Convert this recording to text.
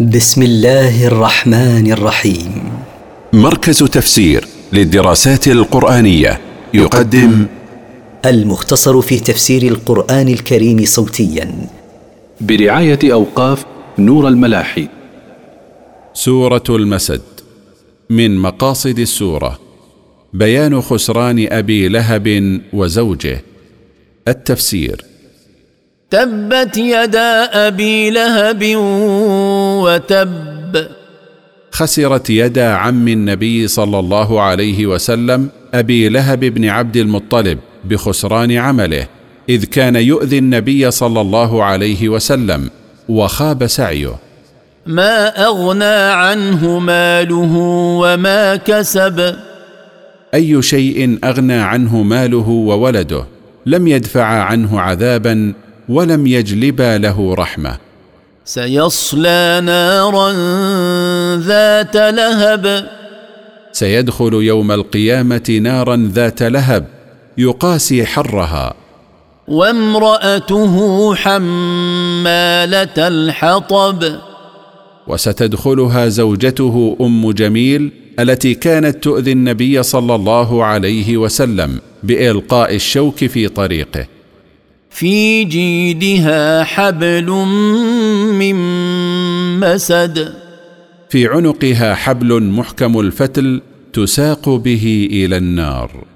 بسم الله الرحمن الرحيم. مركز تفسير للدراسات القرآنية يقدم المختصر في تفسير القرآن الكريم صوتيا. برعاية أوقاف نور الملاحي. سورة المسد. من مقاصد السورة. بيان خسران أبي لهب وزوجه. التفسير. تبت يدا أبي لهب وتب. خسرت يدا عم النبي صلى الله عليه وسلم أبي لهب بن عبد المطلب بخسران عمله إذ كان يؤذي النبي صلى الله عليه وسلم وخاب سعيه. ما أغنى عنه ماله وما كسب. أي شيء أغنى عنه ماله وولده لم يدفع عنه عذابا ولم يجلبا له رحمة. سيصلى نارا ذات لهب. سيدخل يوم القيامة نارا ذات لهب يقاسي حرها. وامرأته حمالة الحطب. وستدخلها زوجته أم جميل التي كانت تؤذي النبي صلى الله عليه وسلم بإلقاء الشوك في طريقه. في جيدها حبل من مسد. في عنقها حبل محكم الفتل تساق به إلى النار.